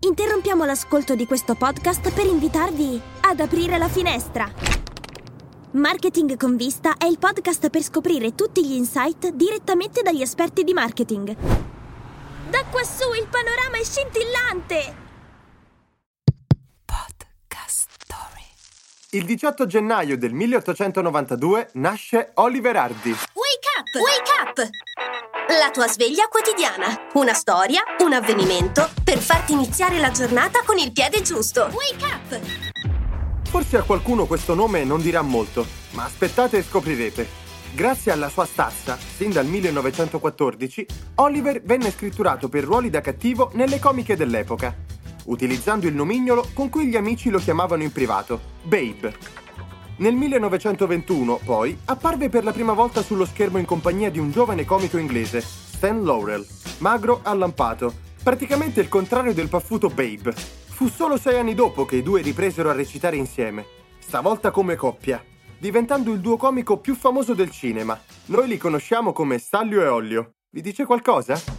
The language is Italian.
Interrompiamo l'ascolto di questo podcast per invitarvi ad aprire la finestra. Marketing con vista è il podcast per scoprire tutti gli insight direttamente dagli esperti di marketing. Da quassù il panorama è scintillante! Podcast Story. Il 18 gennaio del 1892 nasce Oliver Hardy. Wake up! Wake up! La tua sveglia quotidiana. Una storia, un avvenimento per farti iniziare la giornata con il piede giusto. Wake up! Forse a qualcuno questo nome non dirà molto, ma aspettate e scoprirete. Grazie alla sua stazza, sin dal 1914, Oliver venne scritturato per ruoli da cattivo nelle comiche dell'epoca, utilizzando il nomignolo con cui gli amici lo chiamavano in privato, Babe. Nel 1921, poi, apparve per la prima volta sullo schermo in compagnia di un giovane comico inglese, Stan Laurel, magro allampato, praticamente il contrario del paffuto Babe. Fu solo sei anni dopo che i due ripresero a recitare insieme, stavolta come coppia, diventando il duo comico più famoso del cinema. Noi li conosciamo come Staglio e Ollio. Vi dice qualcosa?